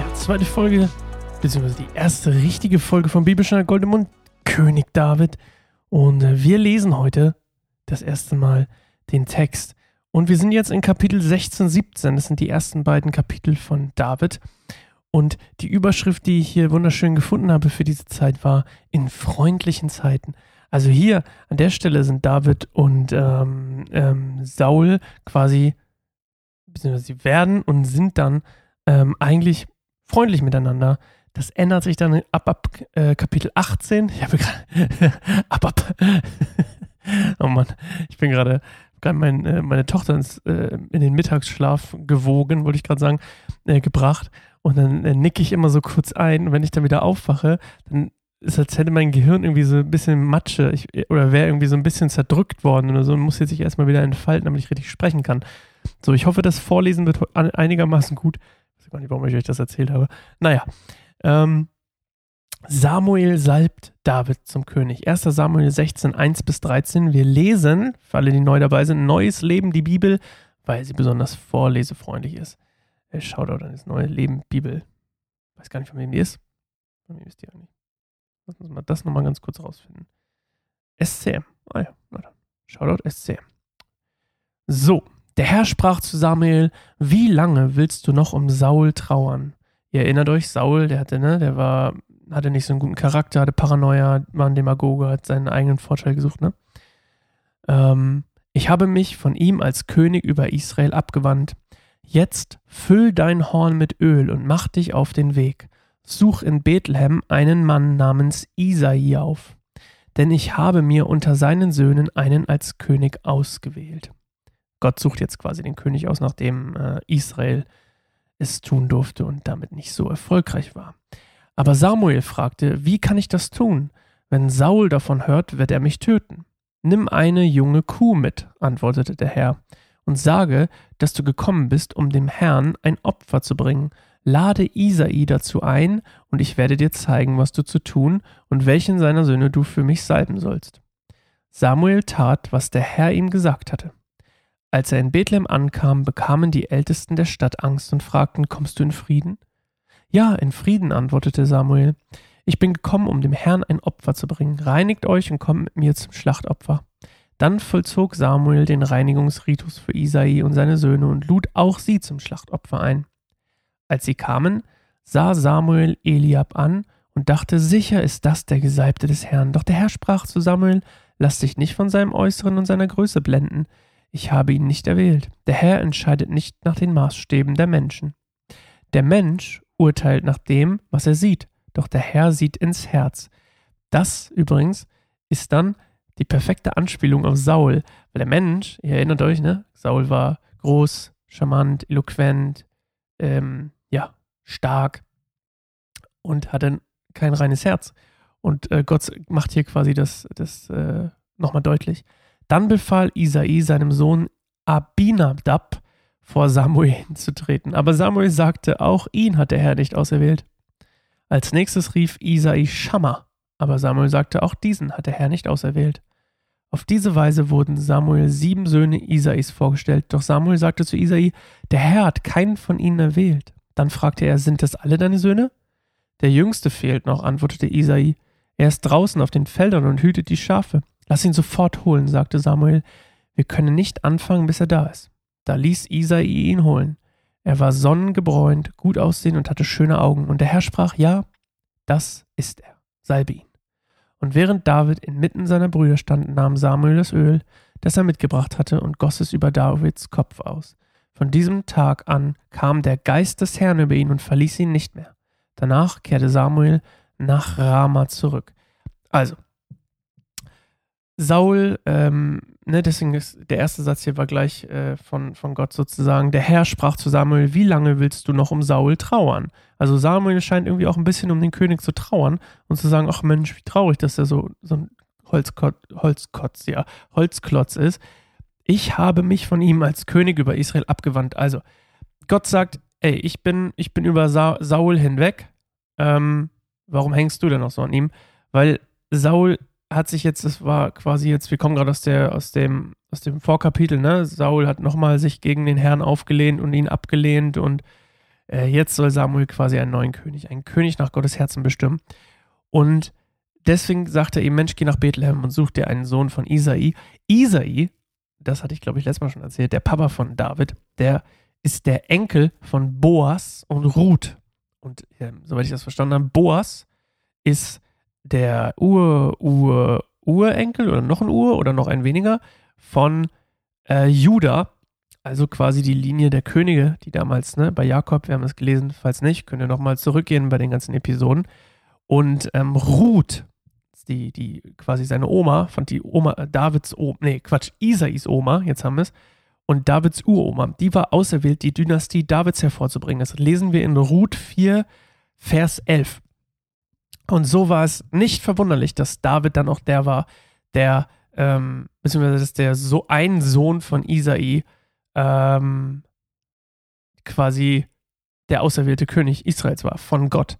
Ja, zweite Folge, beziehungsweise die erste richtige Folge vom Bibelschneider Goldemund, König David. Und äh, wir lesen heute das erste Mal den Text. Und wir sind jetzt in Kapitel 16, 17. Das sind die ersten beiden Kapitel von David. Und die Überschrift, die ich hier wunderschön gefunden habe für diese Zeit, war in freundlichen Zeiten. Also hier an der Stelle sind David und ähm, ähm, Saul quasi, beziehungsweise sie werden und sind dann ähm, eigentlich freundlich miteinander. Das ändert sich dann ab, ab äh, Kapitel 18. Ich habe gerade. ab, ab. oh Mann, ich bin gerade gerade mein, äh, meine Tochter ins, äh, in den Mittagsschlaf gewogen, wollte ich gerade sagen, äh, gebracht. Und dann äh, nicke ich immer so kurz ein. Und wenn ich dann wieder aufwache, dann ist als hätte mein Gehirn irgendwie so ein bisschen Matsche ich, oder wäre irgendwie so ein bisschen zerdrückt worden oder so und muss jetzt sich erstmal wieder entfalten, damit ich richtig sprechen kann. So, ich hoffe, das Vorlesen wird einigermaßen gut. Gar nicht, warum ich euch das erzählt habe. Naja, ähm, Samuel salbt David zum König. 1. Samuel 16, 1 bis 13. Wir lesen, für alle, die neu dabei sind, Neues Leben, die Bibel, weil sie besonders vorlesefreundlich ist. Äh, Shoutout an das neue Leben Bibel. Weiß gar nicht, von wem die ist. Von wem ist die eigentlich? Lass uns mal das nochmal ganz kurz rausfinden. SCM. Ah ja, na dann. Shoutout SCM. So, der Herr sprach zu Samuel, wie lange willst du noch um Saul trauern? Ihr erinnert euch, Saul, der hatte, ne, der war, hatte nicht so einen guten Charakter, hatte Paranoia, war ein Demagoge, hat seinen eigenen Vorteil gesucht, ne? Ähm, ich habe mich von ihm als König über Israel abgewandt. Jetzt füll dein Horn mit Öl und mach dich auf den Weg. Such in Bethlehem einen Mann namens Isai auf, denn ich habe mir unter seinen Söhnen einen als König ausgewählt. Gott sucht jetzt quasi den König aus, nachdem äh, Israel es tun durfte und damit nicht so erfolgreich war. Aber Samuel fragte, wie kann ich das tun? Wenn Saul davon hört, wird er mich töten. Nimm eine junge Kuh mit, antwortete der Herr, und sage, dass du gekommen bist, um dem Herrn ein Opfer zu bringen. Lade Isai dazu ein, und ich werde dir zeigen, was du zu tun und welchen seiner Söhne du für mich salben sollst. Samuel tat, was der Herr ihm gesagt hatte. Als er in Bethlehem ankam, bekamen die Ältesten der Stadt Angst und fragten, kommst du in Frieden? Ja, in Frieden, antwortete Samuel. Ich bin gekommen, um dem Herrn ein Opfer zu bringen. Reinigt euch und kommt mit mir zum Schlachtopfer. Dann vollzog Samuel den Reinigungsritus für Isai und seine Söhne und lud auch sie zum Schlachtopfer ein. Als sie kamen, sah Samuel Eliab an und dachte, sicher ist das der Gesalbte des Herrn. Doch der Herr sprach zu Samuel, lass dich nicht von seinem Äußeren und seiner Größe blenden ich habe ihn nicht erwählt. Der Herr entscheidet nicht nach den Maßstäben der Menschen. Der Mensch urteilt nach dem, was er sieht, doch der Herr sieht ins Herz. Das übrigens ist dann die perfekte Anspielung auf Saul, weil der Mensch, ihr erinnert euch, ne? Saul war groß, charmant, eloquent, ähm, ja, stark und hatte kein reines Herz. Und äh, Gott macht hier quasi das, das äh, nochmal deutlich. Dann befahl Isai seinem Sohn Abinadab vor Samuel hinzutreten. Aber Samuel sagte, auch ihn hat der Herr nicht auserwählt. Als nächstes rief Isai Schammer, aber Samuel sagte, auch diesen hat der Herr nicht auserwählt. Auf diese Weise wurden Samuel sieben Söhne Isais vorgestellt, doch Samuel sagte zu Isai, der Herr hat keinen von ihnen erwählt. Dann fragte er, sind das alle deine Söhne? Der jüngste fehlt noch, antwortete Isai. Er ist draußen auf den Feldern und hütet die Schafe. Lass ihn sofort holen, sagte Samuel. Wir können nicht anfangen, bis er da ist. Da ließ Isai ihn holen. Er war sonnengebräunt, gut aussehend und hatte schöne Augen. Und der Herr sprach, ja, das ist er. Salbe ihn. Und während David inmitten seiner Brüder stand, nahm Samuel das Öl, das er mitgebracht hatte, und goss es über Davids Kopf aus. Von diesem Tag an kam der Geist des Herrn über ihn und verließ ihn nicht mehr. Danach kehrte Samuel nach Rama zurück. Also, Saul, ähm, ne, deswegen ist der erste Satz hier war gleich äh, von, von Gott sozusagen. Der Herr sprach zu Samuel: Wie lange willst du noch um Saul trauern? Also Samuel scheint irgendwie auch ein bisschen um den König zu trauern und zu sagen: Ach Mensch, wie traurig, dass er so, so ein Holzkotz, Holzkotz, ja, Holzklotz ist. Ich habe mich von ihm als König über Israel abgewandt. Also, Gott sagt: Ey, ich bin, ich bin über Sa Saul hinweg. Ähm, warum hängst du denn noch so an ihm? Weil Saul hat sich jetzt, das war quasi jetzt, wir kommen gerade aus aus dem, aus dem Vorkapitel, ne? Saul hat nochmal sich gegen den Herrn aufgelehnt und ihn abgelehnt und äh, jetzt soll Samuel quasi einen neuen König, einen König nach Gottes Herzen bestimmen. Und deswegen sagt er ihm, Mensch, geh nach Bethlehem und such dir einen Sohn von Isai. Isai, das hatte ich glaube ich letztes Mal schon erzählt, der Papa von David, der ist der Enkel von Boas und Ruth. Und äh, soweit ich das verstanden habe, Boas ist der Ur, Ur, Urenkel oder noch ein Ur oder noch ein weniger von äh, Juda, also quasi die Linie der Könige, die damals ne, bei Jakob, wir haben es gelesen, falls nicht, könnt ihr nochmal zurückgehen bei den ganzen Episoden. Und ähm, Ruth, die, die quasi seine Oma, fand die Oma, äh, Davids Oma, nee, Quatsch, Isais Oma, jetzt haben wir es, und Davids Uroma, die war auserwählt, die Dynastie Davids hervorzubringen. Das lesen wir in Ruth 4, Vers 11. Und so war es nicht verwunderlich, dass David dann auch der war, der, ähm, beziehungsweise dass der so ein Sohn von Isai ähm, quasi der auserwählte König Israels war, von Gott.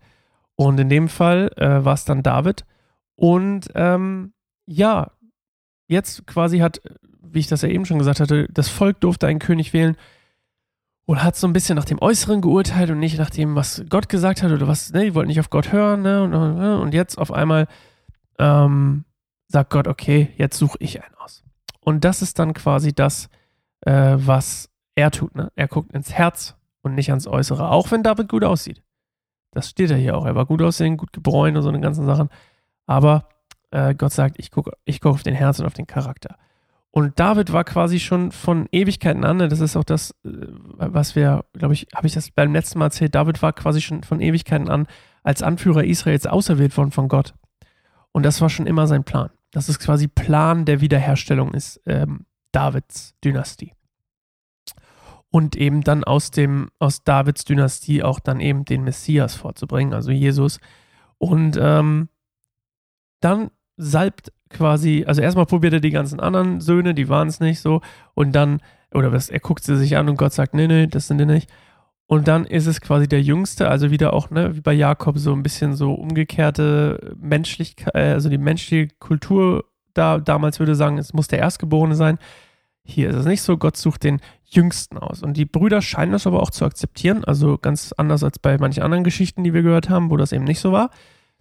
Und in dem Fall äh, war es dann David. Und ähm, ja, jetzt quasi hat wie ich das ja eben schon gesagt hatte, das Volk durfte einen König wählen und hat so ein bisschen nach dem Äußeren geurteilt und nicht nach dem, was Gott gesagt hat oder was, ne, die wollten nicht auf Gott hören, ne, und, und jetzt auf einmal ähm, sagt Gott, okay, jetzt suche ich einen aus. Und das ist dann quasi das, äh, was er tut, ne? Er guckt ins Herz und nicht ans Äußere, auch wenn David gut aussieht. Das steht ja hier auch. Er war gut aussehen, gut gebräunt und so eine ganzen Sachen. Aber äh, Gott sagt, ich gucke ich guck auf den Herz und auf den Charakter. Und David war quasi schon von Ewigkeiten an, ne, das ist auch das, äh, was wir, glaube ich, habe ich das beim letzten Mal erzählt, David war quasi schon von Ewigkeiten an als Anführer Israels auserwählt worden von Gott. Und das war schon immer sein Plan. Das ist quasi Plan der Wiederherstellung ist ähm, Davids Dynastie. Und eben dann aus dem, aus Davids Dynastie auch dann eben den Messias vorzubringen, also Jesus. Und ähm, dann salbt quasi, also erstmal probiert er die ganzen anderen Söhne, die waren es nicht so, und dann, oder was, er guckt sie sich an und Gott sagt, nee, nee, das sind die nicht. Und dann ist es quasi der Jüngste, also wieder auch, ne, wie bei Jakob, so ein bisschen so umgekehrte Menschlichkeit, äh, also die menschliche Kultur da damals würde sagen, es muss der Erstgeborene sein. Hier ist es nicht so, Gott sucht den Jüngsten aus. Und die Brüder scheinen das aber auch zu akzeptieren, also ganz anders als bei manchen anderen Geschichten, die wir gehört haben, wo das eben nicht so war.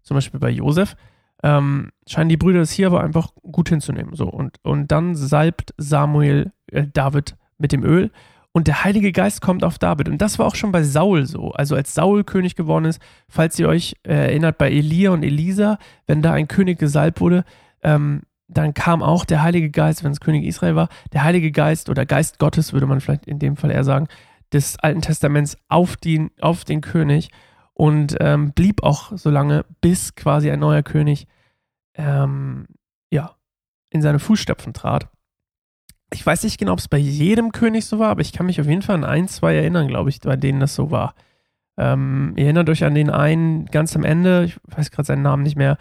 Zum Beispiel bei Josef ähm, scheinen die Brüder es hier aber einfach gut hinzunehmen. So. Und, und dann salbt Samuel äh, David mit dem Öl und der Heilige Geist kommt auf David. Und das war auch schon bei Saul so. Also als Saul König geworden ist, falls ihr euch äh, erinnert bei Elia und Elisa, wenn da ein König gesalbt wurde, ähm, dann kam auch der Heilige Geist, wenn es König Israel war, der Heilige Geist oder Geist Gottes, würde man vielleicht in dem Fall eher sagen, des Alten Testaments auf den, auf den König und ähm, blieb auch so lange, bis quasi ein neuer König ähm, ja, in seine Fußstapfen trat. Ich weiß nicht genau, ob es bei jedem König so war, aber ich kann mich auf jeden Fall an ein, zwei erinnern, glaube ich, bei denen das so war. Ähm, ihr erinnert euch an den einen ganz am Ende, ich weiß gerade seinen Namen nicht mehr,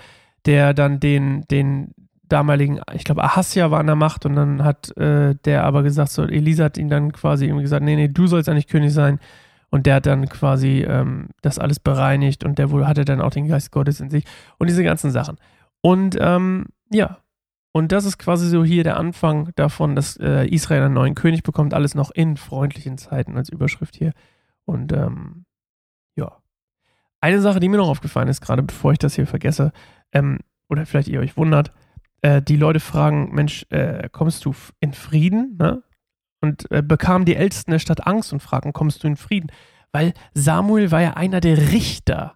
der dann den, den damaligen, ich glaube, Ahasja war an der Macht und dann hat äh, der aber gesagt, so, Elisa hat ihn dann quasi gesagt, nee, nee, du sollst eigentlich König sein. Und der hat dann quasi ähm, das alles bereinigt und der wohl hatte dann auch den Geist Gottes in sich und diese ganzen Sachen. Und ähm, ja, und das ist quasi so hier der Anfang davon, dass äh, Israel einen neuen König bekommt, alles noch in freundlichen Zeiten als Überschrift hier. Und ähm, ja. Eine Sache, die mir noch aufgefallen ist, gerade bevor ich das hier vergesse, ähm, oder vielleicht ihr euch wundert, äh, die Leute fragen, Mensch, äh, kommst du in Frieden? Ne? Und äh, bekamen die Ältesten der Stadt Angst und fragten, kommst du in Frieden? Weil Samuel war ja einer der Richter.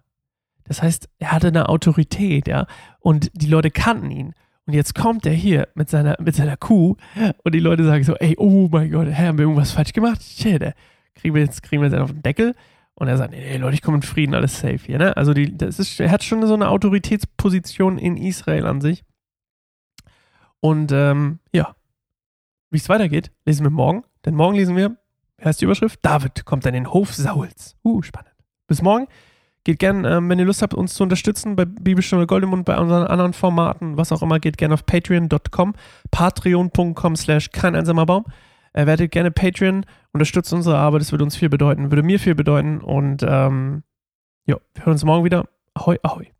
Das heißt, er hatte eine Autorität, ja, und die Leute kannten ihn. Und jetzt kommt er hier mit seiner, mit seiner Kuh und die Leute sagen so, ey, oh mein Gott, hey, haben wir irgendwas falsch gemacht? Shit, kriegen wir jetzt, kriegen wir jetzt auf den Deckel? Und er sagt, nee, Leute, ich komme in Frieden, alles safe hier, ne? Also die, das ist, er hat schon so eine Autoritätsposition in Israel an sich. Und ähm, ja, wie es weitergeht, lesen wir morgen. Denn morgen lesen wir, wie heißt die Überschrift? David kommt an den Hof Sauls. Uh, spannend. Bis morgen. Geht gern, ähm, wenn ihr Lust habt, uns zu unterstützen bei Bibelstunde Goldemund, bei unseren anderen Formaten, was auch immer, geht gerne auf patreon.com, patreon.com slash kein einsamer Baum. Äh, werdet gerne Patreon, unterstützt unsere Arbeit, das würde uns viel bedeuten, würde mir viel bedeuten und ähm, ja, wir hören uns morgen wieder. Ahoi, ahoi.